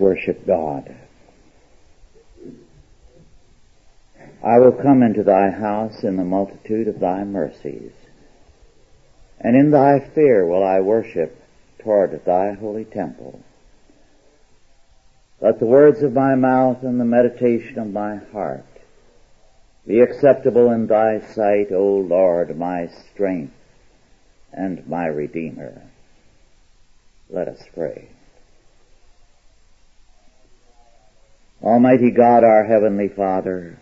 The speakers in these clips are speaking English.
worship God. I will come into thy house in the multitude of thy mercies, and in thy fear will I worship toward thy holy temple. Let the words of my mouth and the meditation of my heart be acceptable in thy sight, O Lord, my strength and my Redeemer. Let us pray. Almighty God, our Heavenly Father,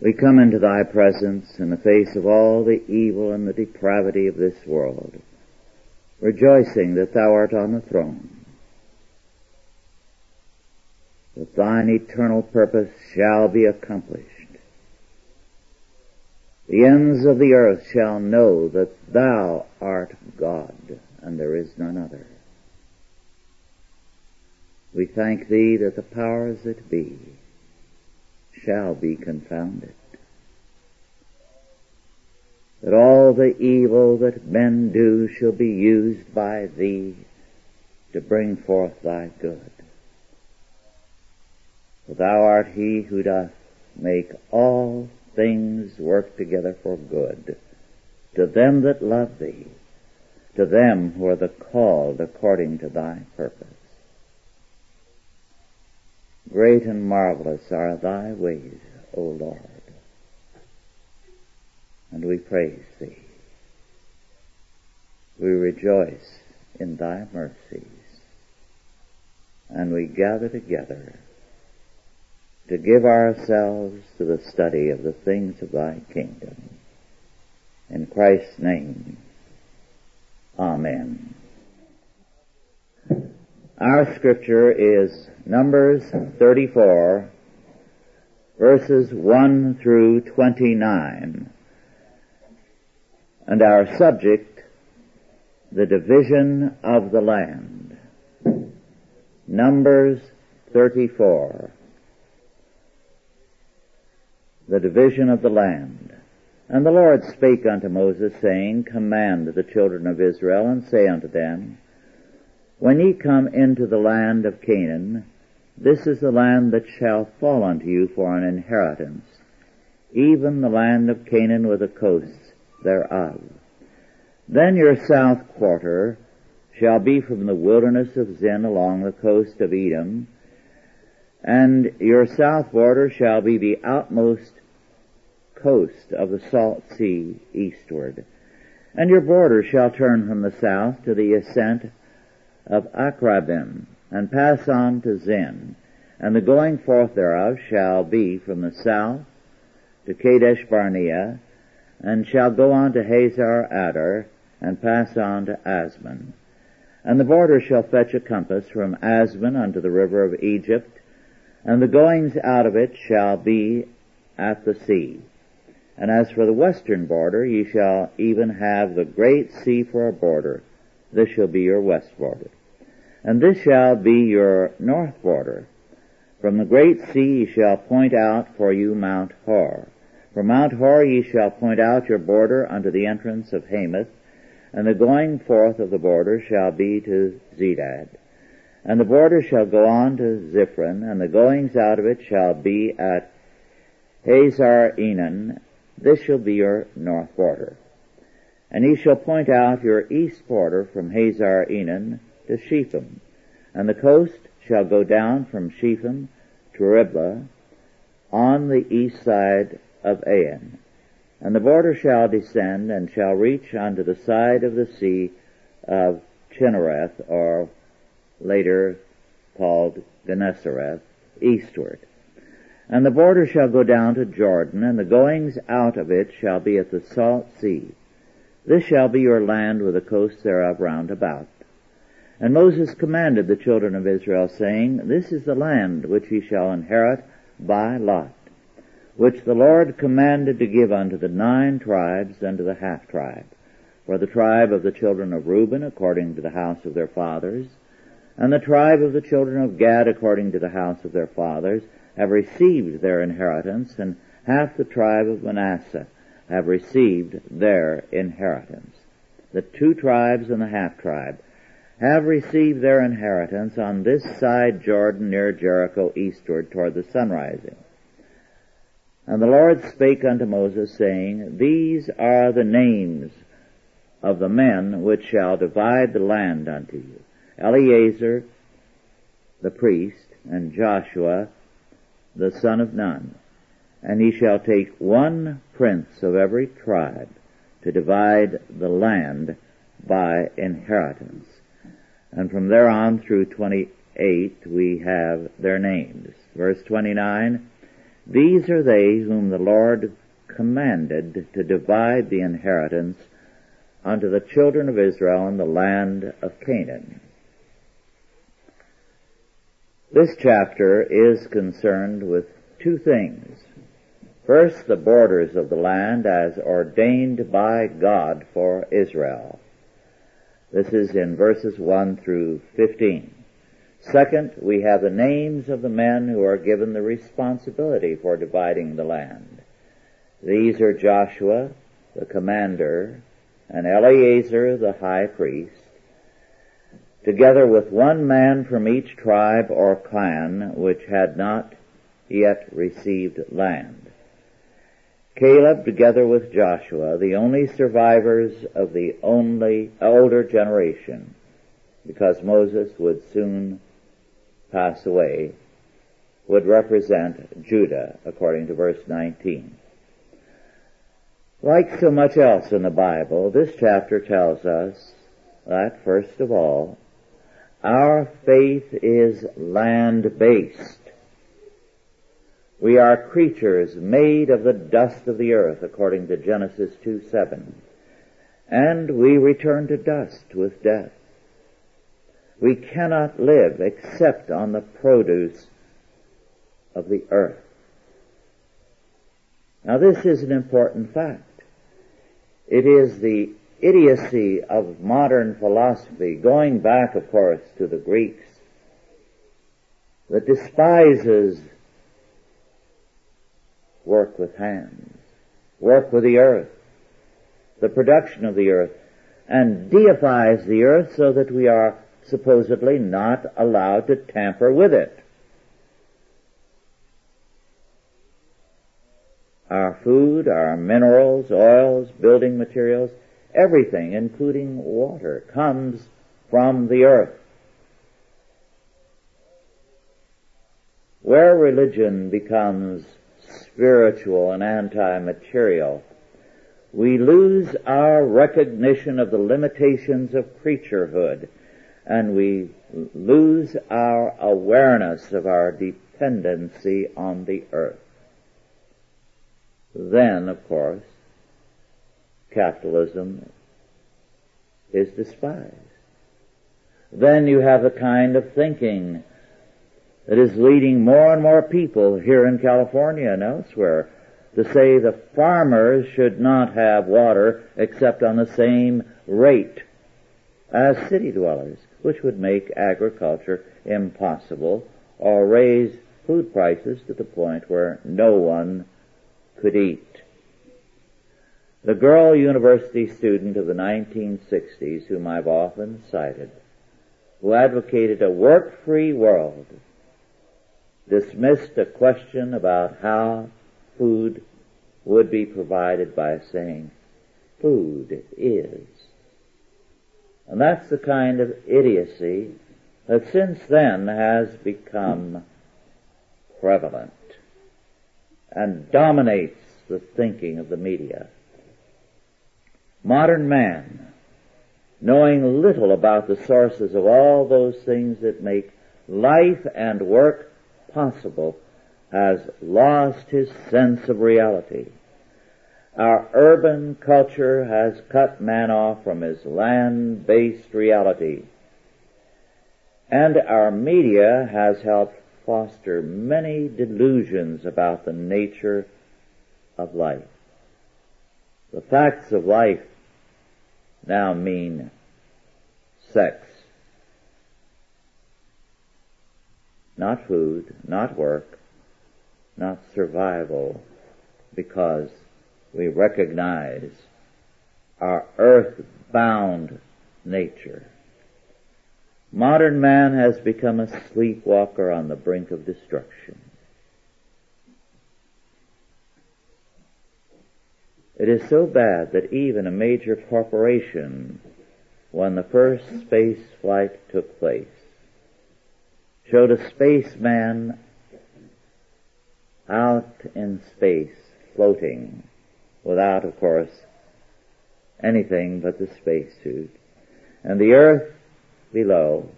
we come into Thy presence in the face of all the evil and the depravity of this world, rejoicing that Thou art on the throne, that Thine eternal purpose shall be accomplished. The ends of the earth shall know that Thou art God, and there is none other. We thank thee that the powers that be shall be confounded. That all the evil that men do shall be used by thee to bring forth thy good. For thou art he who doth make all things work together for good to them that love thee, to them who are the called according to thy purpose. Great and marvelous are thy ways, O Lord. And we praise thee. We rejoice in thy mercies. And we gather together to give ourselves to the study of the things of thy kingdom. In Christ's name, Amen. Our scripture is Numbers 34, verses 1 through 29. And our subject, the division of the land. Numbers 34. The division of the land. And the Lord spake unto Moses, saying, Command the children of Israel, and say unto them, when ye come into the land of Canaan, this is the land that shall fall unto you for an inheritance, even the land of Canaan with the coasts thereof. Then your south quarter shall be from the wilderness of Zin along the coast of Edom, and your south border shall be the outmost coast of the salt sea eastward. And your border shall turn from the south to the ascent of Akrabbim, and pass on to Zin, and the going forth thereof shall be from the south to Kadesh Barnea, and shall go on to Hazar Adar, and pass on to Azmon. And the border shall fetch a compass from Azmon unto the river of Egypt, and the goings out of it shall be at the sea. And as for the western border, ye shall even have the great sea for a border. This shall be your west border. And this shall be your north border. From the great sea ye shall point out for you Mount Hor. From Mount Hor ye shall point out your border unto the entrance of Hamath, and the going forth of the border shall be to Zedad. And the border shall go on to Ziphron, and the goings out of it shall be at Hazar Enan. This shall be your north border. And he shall point out your east border from Hazar Enan to Shepham, and the coast shall go down from Shepham to Riblah on the east side of Ain. And the border shall descend and shall reach unto the side of the sea of Chinnereth, or later called Gennesareth, eastward. And the border shall go down to Jordan, and the goings out of it shall be at the salt sea. This shall be your land with the coast thereof round about. And Moses commanded the children of Israel, saying, This is the land which ye shall inherit by lot, which the Lord commanded to give unto the nine tribes and to the half tribe. For the tribe of the children of Reuben according to the house of their fathers, and the tribe of the children of Gad according to the house of their fathers, have received their inheritance, and half the tribe of Manasseh have received their inheritance. The two tribes and the half tribe have received their inheritance on this side Jordan near Jericho eastward toward the sunrising. And the Lord spake unto Moses, saying, These are the names of the men which shall divide the land unto you. Eleazar, the priest, and Joshua, the son of Nun. And he shall take one prince of every tribe to divide the land by inheritance. And from there on through 28 we have their names. Verse 29, These are they whom the Lord commanded to divide the inheritance unto the children of Israel in the land of Canaan. This chapter is concerned with two things. First, the borders of the land as ordained by God for Israel. This is in verses 1 through 15. Second, we have the names of the men who are given the responsibility for dividing the land. These are Joshua, the commander, and Eleazar, the high priest, together with one man from each tribe or clan which had not yet received land. Caleb together with Joshua, the only survivors of the only older generation, because Moses would soon pass away, would represent Judah, according to verse 19. Like so much else in the Bible, this chapter tells us that, first of all, our faith is land-based. We are creatures made of the dust of the earth, according to Genesis 2 7. And we return to dust with death. We cannot live except on the produce of the earth. Now this is an important fact. It is the idiocy of modern philosophy, going back, of course, to the Greeks, that despises work with hands, work with the earth, the production of the earth, and deifies the earth so that we are supposedly not allowed to tamper with it. Our food, our minerals, oils, building materials, everything, including water, comes from the earth. Where religion becomes spiritual and anti-material, we lose our recognition of the limitations of creaturehood and we lose our awareness of our dependency on the earth then, of course, capitalism is despised. Then you have the kind of thinking that is leading more and more people here in California and elsewhere to say the farmers should not have water except on the same rate as city dwellers, which would make agriculture impossible or raise food prices to the point where no one could eat. The girl university student of the 1960s, whom I've often cited, who advocated a work-free world, dismissed a question about how food would be provided by saying, food is. And that's the kind of idiocy that since then has become prevalent and dominates the thinking of the media. Modern man, knowing little about the sources of all those things that make life and work possible, has lost his sense of reality. Our urban culture has cut man off from his land-based reality. And our media has helped foster many delusions about the nature of life. The facts of life now mean sex. Not food, not work, not survival, because we recognize our earth-bound nature. Modern man has become a sleepwalker on the brink of destruction. It is so bad that even a major corporation, when the first space flight took place, showed a spaceman out in space, floating, without, of course, anything but the spacesuit, and the earth below,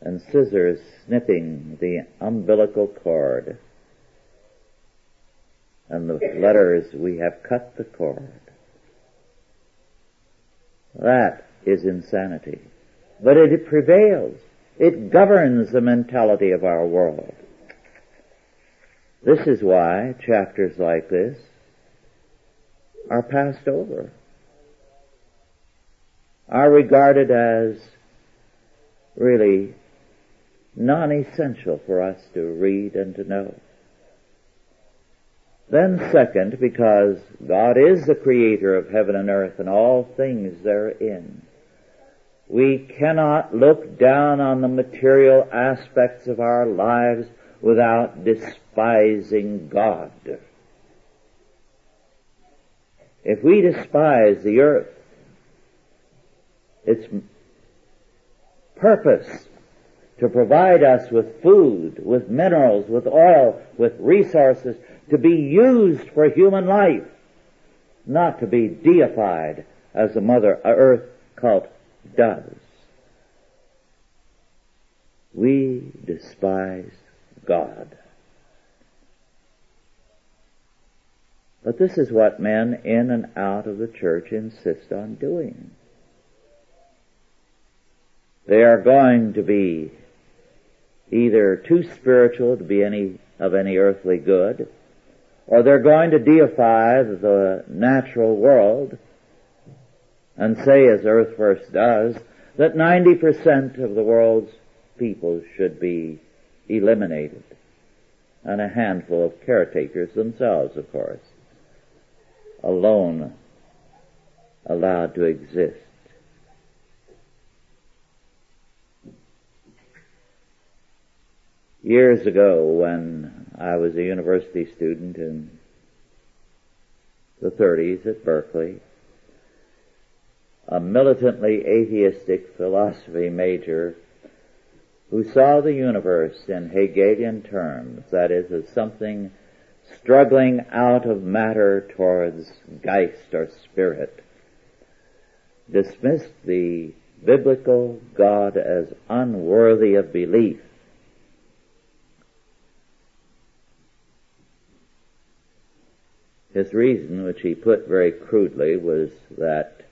and scissors snipping the umbilical cord, and the letters, we have cut the cord. That is insanity. But it prevails. It governs the mentality of our world. This is why chapters like this are passed over, are regarded as really non-essential for us to read and to know. Then second, because God is the creator of heaven and earth and all things therein, we cannot look down on the material aspects of our lives without despising God. If we despise the earth, its purpose to provide us with food, with minerals, with oil, with resources to be used for human life, not to be deified as the Mother Earth cult does. We despise God. But this is what men in and out of the church insist on doing. They are going to be either too spiritual to be any of any earthly good, or they're going to deify the natural world and say, as Earth First does, that 90% of the world's people should be eliminated. And a handful of caretakers themselves, of course, alone allowed to exist. Years ago, when I was a university student in the 30s at Berkeley, a militantly atheistic philosophy major who saw the universe in Hegelian terms, that is, as something struggling out of matter towards Geist or spirit, dismissed the biblical God as unworthy of belief. His reason, which he put very crudely, was that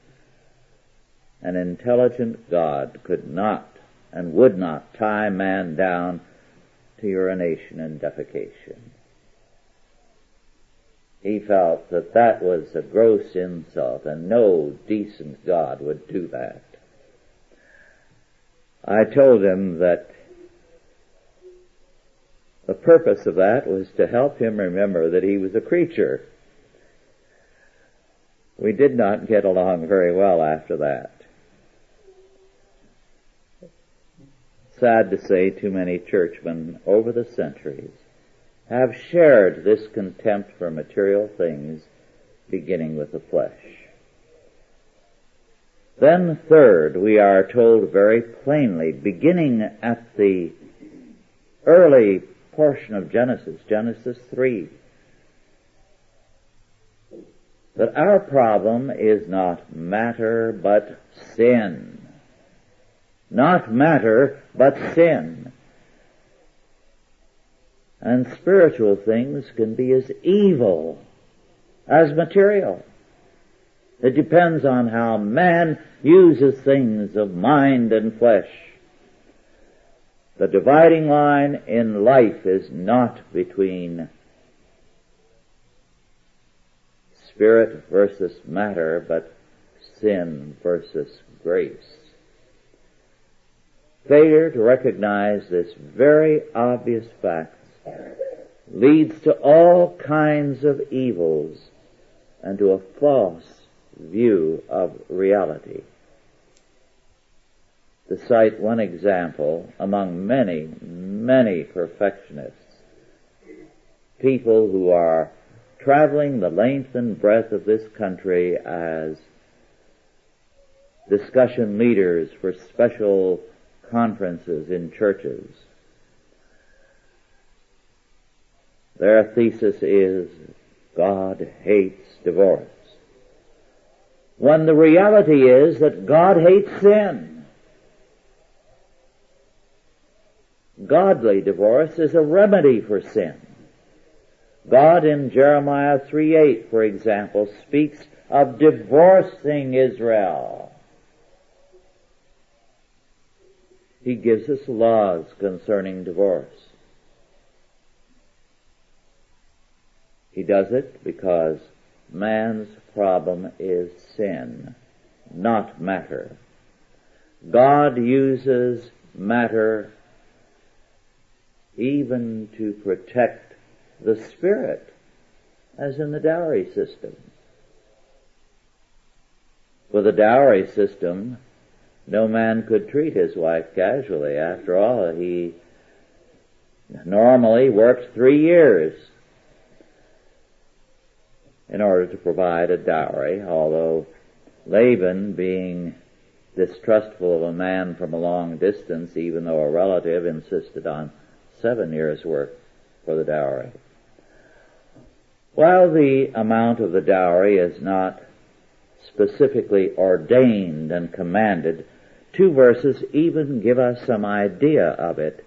an intelligent God could not and would not tie man down to urination and defecation. He felt that that was a gross insult and no decent God would do that. I told him that the purpose of that was to help him remember that he was a creature we did not get along very well after that. Sad to say, too many churchmen over the centuries have shared this contempt for material things beginning with the flesh. Then third, we are told very plainly, beginning at the early portion of Genesis, Genesis 3, that our problem is not matter but sin. Not matter but sin. And spiritual things can be as evil as material. It depends on how man uses things of mind and flesh. The dividing line in life is not between spirit versus matter, but sin versus grace. Failure to recognize this very obvious fact leads to all kinds of evils and to a false view of reality. to cite one example among many, many perfectionists. People who are traveling the length and breadth of this country as discussion leaders for special conferences in churches. Their thesis is God hates divorce. When the reality is that God hates sin. Godly divorce is a remedy for sin. God in Jeremiah 3.8, for example, speaks of divorcing Israel. He gives us laws concerning divorce. He does it because man's problem is sin, not matter. God uses matter even to protect the spirit, as in the dowry system. With the dowry system, no man could treat his wife casually. After all, he normally works three years in order to provide a dowry, although Laban, being distrustful of a man from a long distance, even though a relative, insisted on seven years' work for the dowry. While the amount of the dowry is not specifically ordained and commanded, two verses even give us some idea of it.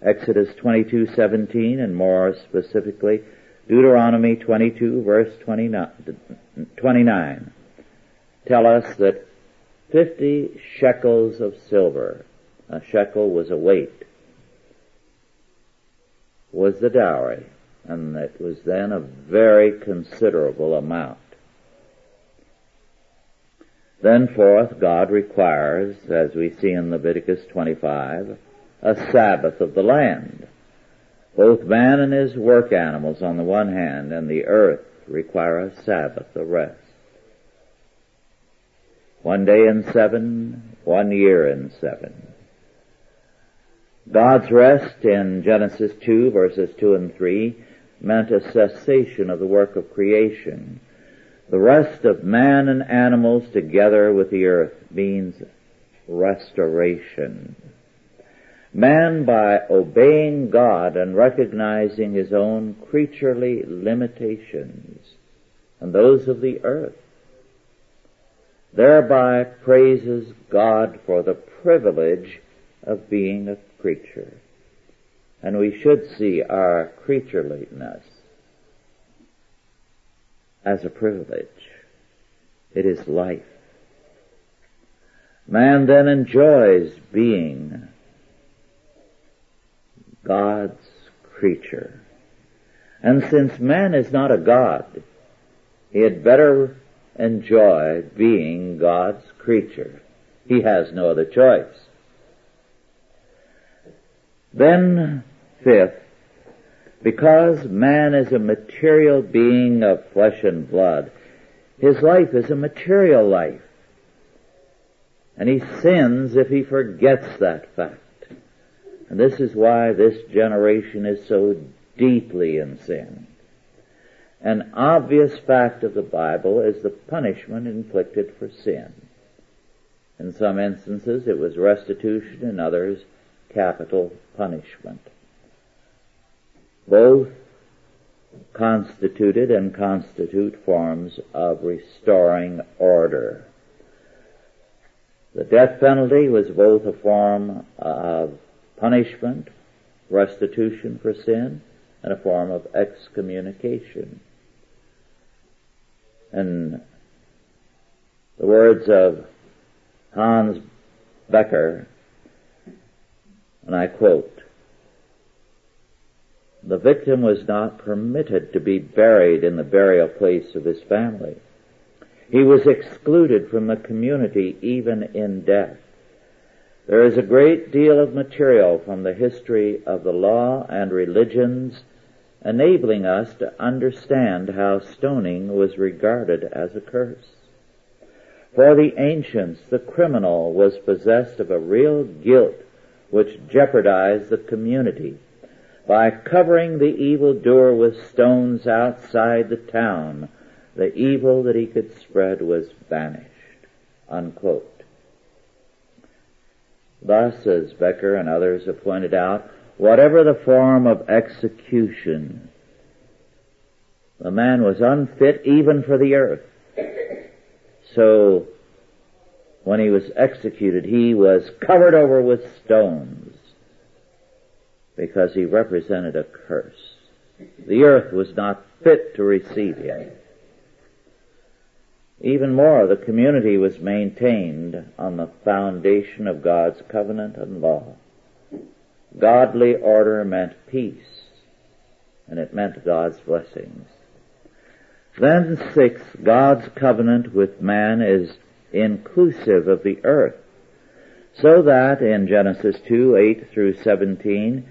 Exodus 22:17 and more specifically Deuteronomy 22 verse 29 tell us that 50 shekels of silver, a shekel was a weight, was the dowry, and it was then a very considerable amount. Then forth, God requires, as we see in Leviticus 25, a Sabbath of the land. Both man and his work animals on the one hand and the earth require a Sabbath, a rest. One day in seven, one year in seven. God's rest in Genesis 2 verses 2 and 3 meant a cessation of the work of creation. The rest of man and animals together with the earth means restoration. Man, by obeying God and recognizing his own creaturely limitations and those of the earth, thereby praises God for the privilege of being a creature. And we should see our creatureliness as a privilege. It is life. Man then enjoys being God's creature. And since man is not a God, he had better enjoy being God's creature. He has no other choice. Then, fifth, because man is a material being of flesh and blood, his life is a material life. And he sins if he forgets that fact. And this is why this generation is so deeply in sin. An obvious fact of the Bible is the punishment inflicted for sin. In some instances it was restitution, in others capital punishment. Both constituted and constitute forms of restoring order. The death penalty was both a form of punishment, restitution for sin, and a form of excommunication. And the words of Hans Boecker, and I quote, the victim was not permitted to be buried in the burial place of his family. He was excluded from the community even in death. There is a great deal of material from the history of the law and religions enabling us to understand how stoning was regarded as a curse. For the ancients, the criminal was possessed of a real guilt which jeopardized the community. By covering the evildoer with stones outside the town, the evil that he could spread was banished. Unquote. Thus, as Boecker and others have pointed out, whatever the form of execution, the man was unfit even for the earth. So, when he was executed, he was covered over with stones because he represented a curse. The earth was not fit to receive him. Even more, the community was maintained on the foundation of God's covenant and law. Godly order meant peace, and it meant God's blessings. Then six, God's covenant with man is inclusive of the earth, so that in Genesis 2, 8 through 17,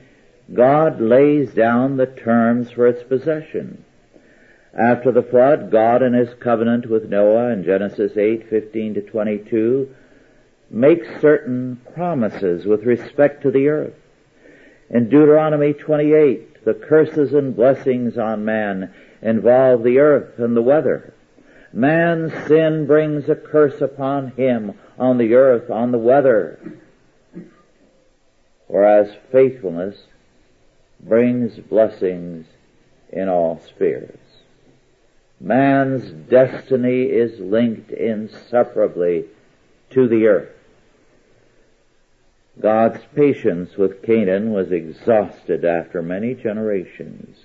God lays down the terms for its possession. After the flood, God in his covenant with Noah in Genesis 8:15 to 22 makes certain promises with respect to the earth. In Deuteronomy 28, the curses and blessings on man involve the earth and the weather. Man's sin brings a curse upon him, on the earth, on the weather. Whereas faithfulness brings blessings in all spheres. Man's destiny is linked inseparably to the earth. God's patience with Canaan was exhausted after many generations,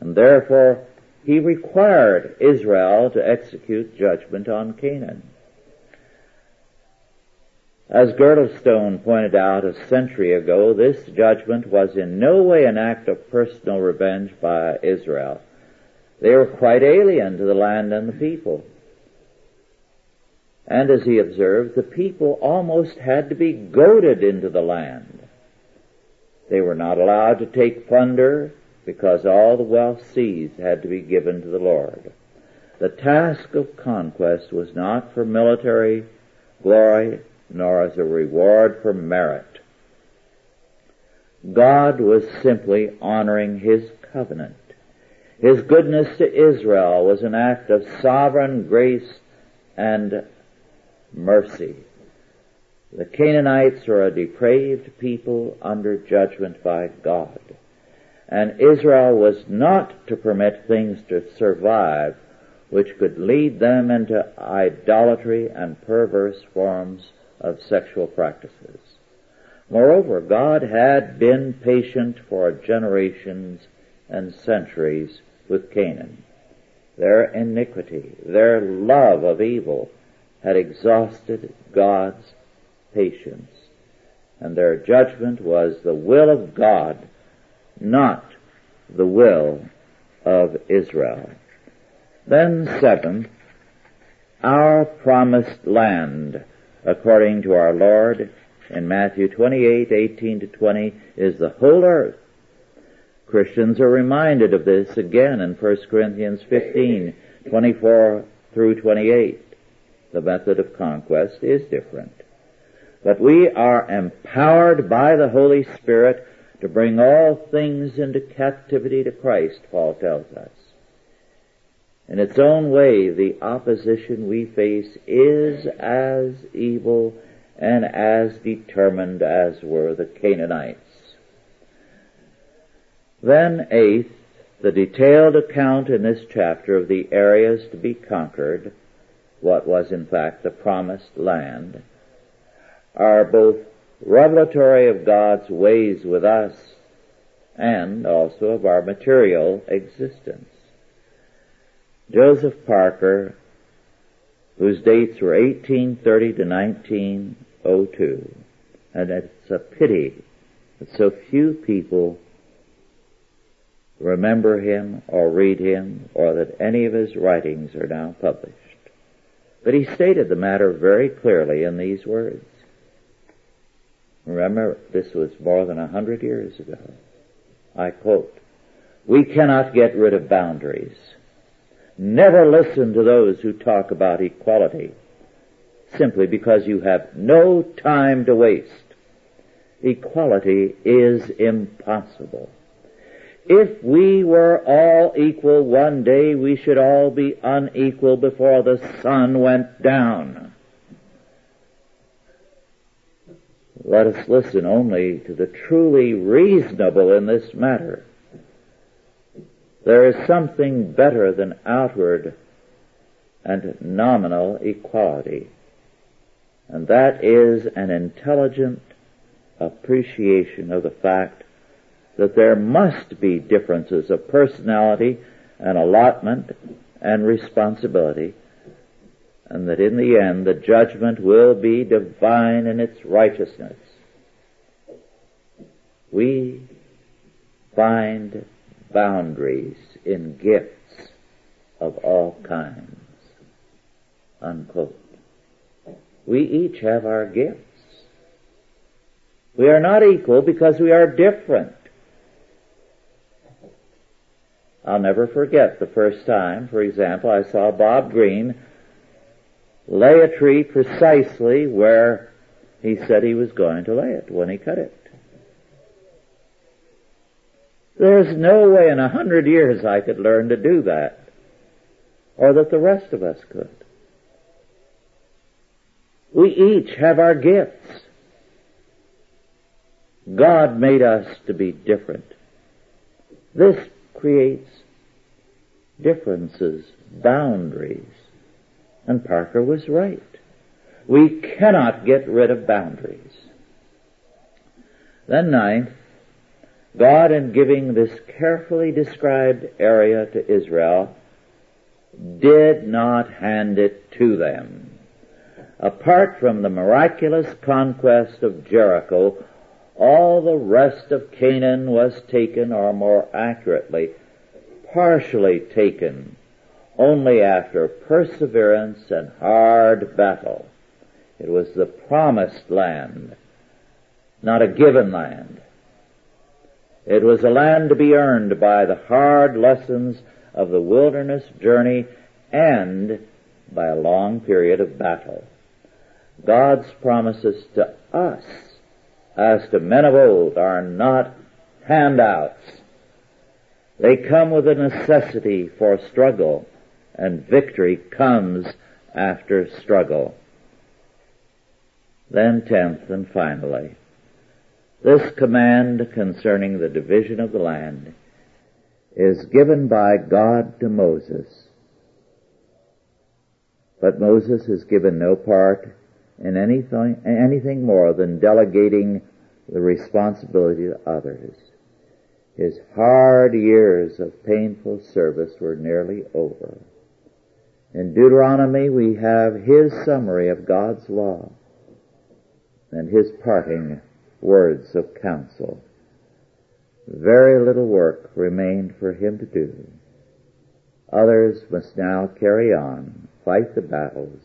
and therefore he required Israel to execute judgment on Canaan. As Girdlestone pointed out a century ago, this judgment was in no way an act of personal revenge by Israel. They were quite alien to the land and the people. And as he observed, the people almost had to be goaded into the land. They were not allowed to take plunder because all the wealth seized had to be given to the Lord. The task of conquest was not for military glory nor as a reward for merit. God was simply honoring His covenant. His goodness to Israel was an act of sovereign grace and mercy. The Canaanites are a depraved people under judgment by God. And Israel was not to permit things to survive which could lead them into idolatry and perverse forms of sexual practices. Moreover, God had been patient for generations and centuries with Canaan. Their iniquity, their love of evil had exhausted God's patience. And their judgment was the will of God, not the will of Israel. Then seventh, our promised land, according to our Lord in Matthew 28, 18 to 20, is the whole earth Christians are reminded of this again in 1 Corinthians 15, 24 through 28. The method of conquest is different. But we are empowered by the Holy Spirit to bring all things into captivity to Christ, Paul tells us. In its own way, the opposition we face is as evil and as determined as were the Canaanites. Then eighth, the detailed account in this chapter of the areas to be conquered, what was in fact the promised land, are both revelatory of God's ways with us and also of our material existence. Joseph Parker, whose dates were 1830 to 1902, and it's a pity that so few people remember him or read him or that any of his writings are now published. But he stated the matter very clearly in these words. Remember, this was more than a hundred years ago. I quote, We cannot get rid of boundaries. Never listen to those who talk about equality. simply because you have no time to waste. Equality is impossible. If we were all equal one day, we should all be unequal before the sun went down. Let us listen only to the truly reasonable in this matter. There is something better than outward and nominal equality, and that is an intelligent appreciation of the fact that there must be differences of personality and allotment and responsibility, and that in the end the judgment will be divine in its righteousness. We find boundaries in gifts of all kinds. Unquote. We each have our gifts. We are not equal because we are different. I'll never forget the first time, for example, I saw Bob Green lay a tree precisely where he said he was going to lay it when he cut it. There's no way in a hundred years I could learn to do that, or that the rest of us could. We each have our gifts. God made us to be different. This creates differences, boundaries. And Parker was right. We cannot get rid of boundaries. Then ninth, God in giving this carefully described area to Israel did not hand it to them. Apart from the miraculous conquest of Jericho, all the rest of Canaan was taken, or more accurately, partially taken, only after perseverance and hard battle. It was the promised land, not a given land. It was a land to be earned by the hard lessons of the wilderness journey and by a long period of battle. God's promises to us as to men of old are not handouts. They come with a necessity for struggle, and victory comes after struggle. Then tenth and finally, this command concerning the division of the land is given by God to Moses. But Moses is given no part in anything, anything more than delegating the responsibility to others. His hard years of painful service were nearly over. In Deuteronomy we have his summary of God's law and his parting words of counsel. Very little work remained for him to do. Others must now carry on, fight the battles,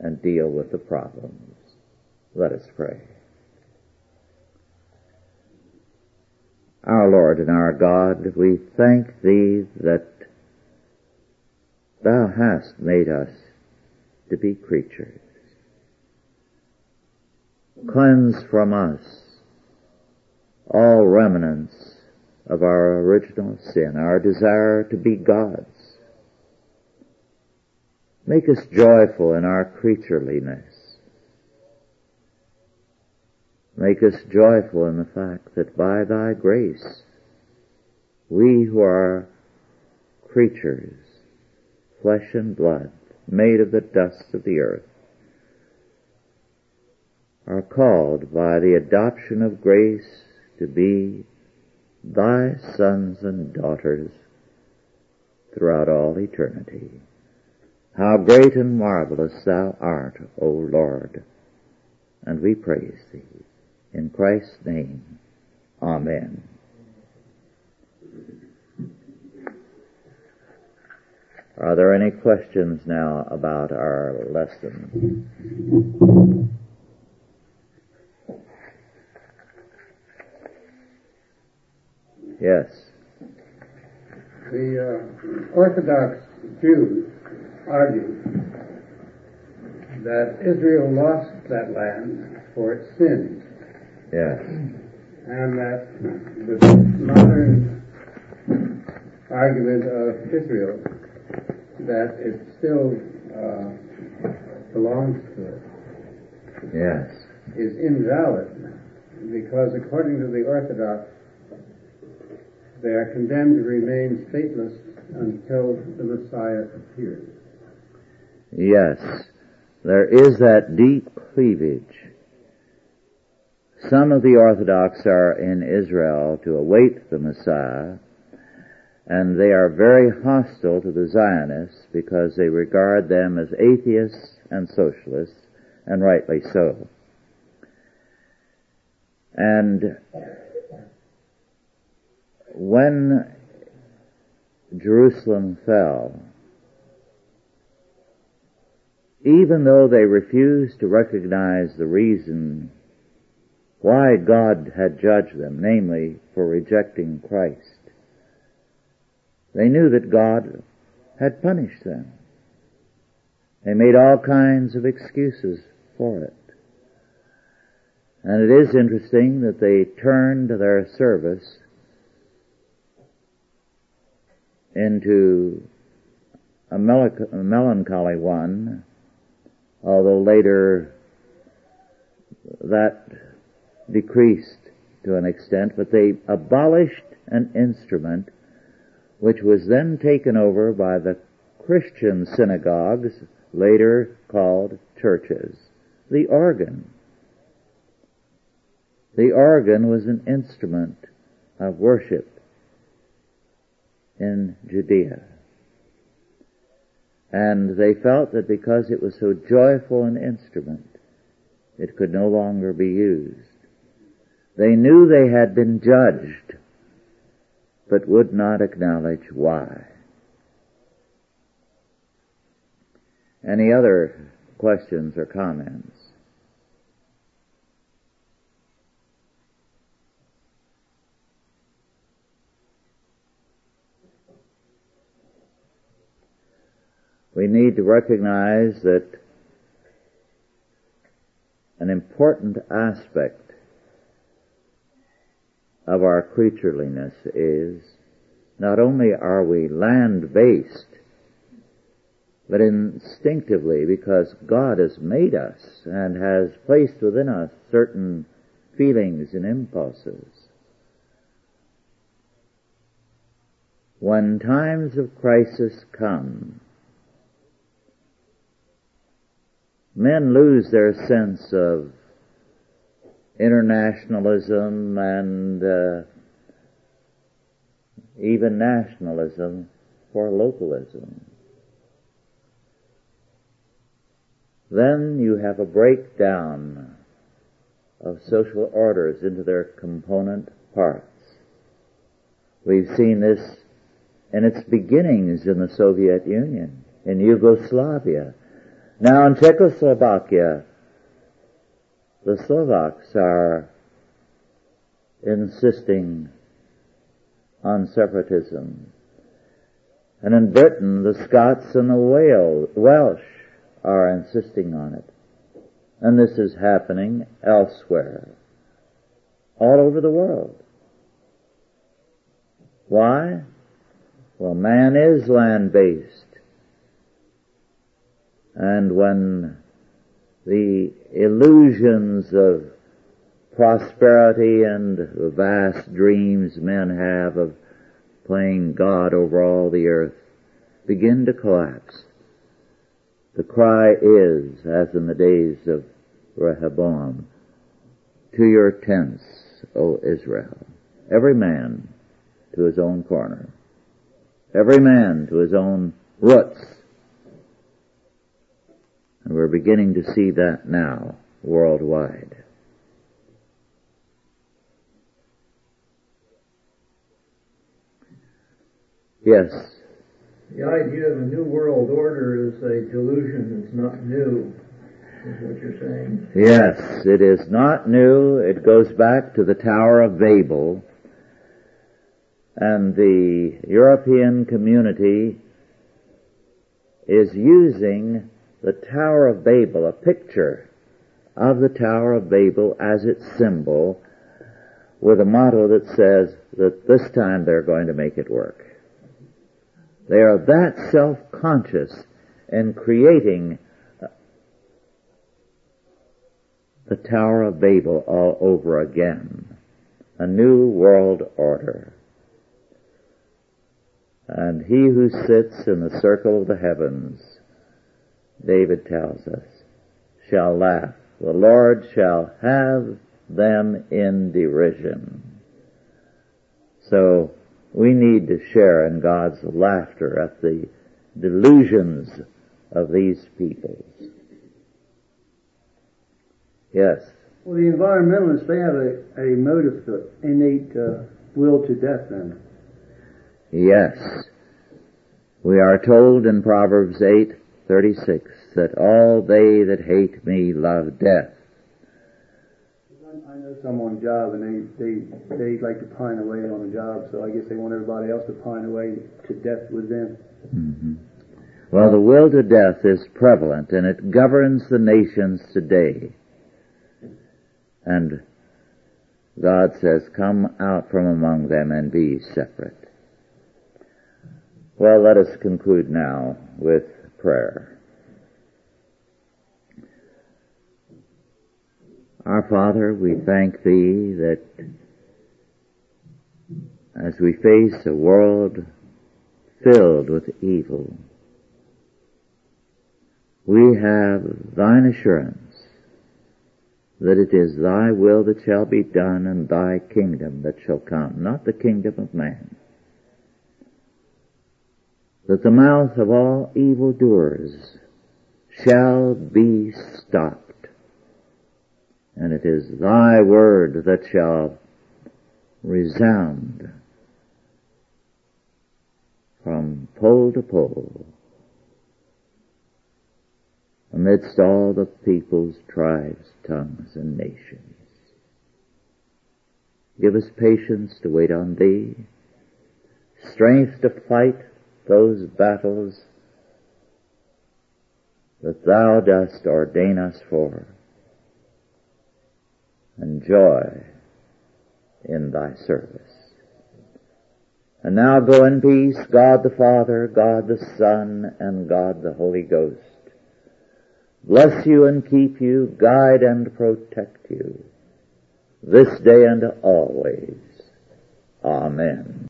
and deal with the problems. Let us pray. Our Lord and our God, we thank Thee that Thou hast made us to be creatures. Cleanse from us all remnants of our original sin, our desire to be gods, Make us joyful in our creatureliness. Make us joyful in the fact that by thy grace, we who are creatures, flesh and blood, made of the dust of the earth, are called by the adoption of grace to be thy sons and daughters throughout all eternity. How great and marvelous thou art, O Lord. And we praise thee. In Christ's name, Amen. Are there any questions now about our lesson? Yes. The uh, Orthodox Jews argue that Israel lost that land for its sins. Yes. And that the modern argument of Israel that it still uh, belongs to it Yes. is invalid because according to the Orthodox they are condemned to remain stateless until the Messiah appears. Yes. There is that deep cleavage. Some of the Orthodox are in Israel to await the Messiah, and they are very hostile to the Zionists because they regard them as atheists and socialists, and rightly so. And when Jerusalem fell, even though they refused to recognize the reason why God had judged them, namely for rejecting Christ, they knew that God had punished them. They made all kinds of excuses for it. And it is interesting that they turned their service into a melancholy one, although later that decreased to an extent, but they abolished an instrument which was then taken over by the Christian synagogues, later called churches, the organ. The organ was an instrument of worship in Judea. And they felt that because it was so joyful an instrument, it could no longer be used. They knew they had been judged, but would not acknowledge why. Any other questions or comments? We need to recognize that an important aspect of our creatureliness is not only are we land-based, but instinctively because God has made us and has placed within us certain feelings and impulses. When times of crisis come, men lose their sense of internationalism and uh, even nationalism for localism. Then you have a breakdown of social orders into their component parts. We've seen this in its beginnings in the Soviet Union, in Yugoslavia, now in Czechoslovakia, the Slovaks are insisting on separatism. And in Britain, the Scots and the Welsh are insisting on it. And this is happening elsewhere. All over the world. Why? Well, man is land-based. And when the illusions of prosperity and the vast dreams men have of playing God over all the earth begin to collapse, the cry is, as in the days of Rehoboam, to your tents, O Israel. Every man to his own corner. Every man to his own roots and we're beginning to see that now worldwide. Yes. The idea of a new world order is a delusion. It's not new, is what you're saying. Yes, it is not new. It goes back to the Tower of Babel. And the European community is using the Tower of Babel, a picture of the Tower of Babel as its symbol with a motto that says that this time they're going to make it work. They are that self-conscious in creating the Tower of Babel all over again. A new world order. And he who sits in the circle of the heavens, David tells us, shall laugh. The Lord shall have them in derision. So we need to share in God's laughter at the delusions of these peoples. Yes. Well, the environmentalists, they have a, a motive, to innate uh, will to death then. Yes. We are told in Proverbs 8:36 that all they that hate me love death. I know some on job and they, they, they like to pine away on a job, so I guess they want everybody else to pine away to death with them. Mm-hmm. Well, the will to death is prevalent and it governs the nations today. And God says, come out from among them and be separate. Well, let us conclude now with prayer. Our Father, we thank Thee that as we face a world filled with evil, we have Thine assurance that it is thy will that shall be done and thy kingdom that shall come, not the kingdom of man. That the mouth of all evildoers shall be stopped. And it is thy word that shall resound from pole to pole amidst all the peoples, tribes, tongues, and nations. Give us patience to wait on Thee, strength to fight those battles that Thou dost ordain us for, and joy in Thy service. And now go in peace, God the Father, God the Son, and God the Holy Ghost bless you and keep you, guide and protect you, this day and always. Amen.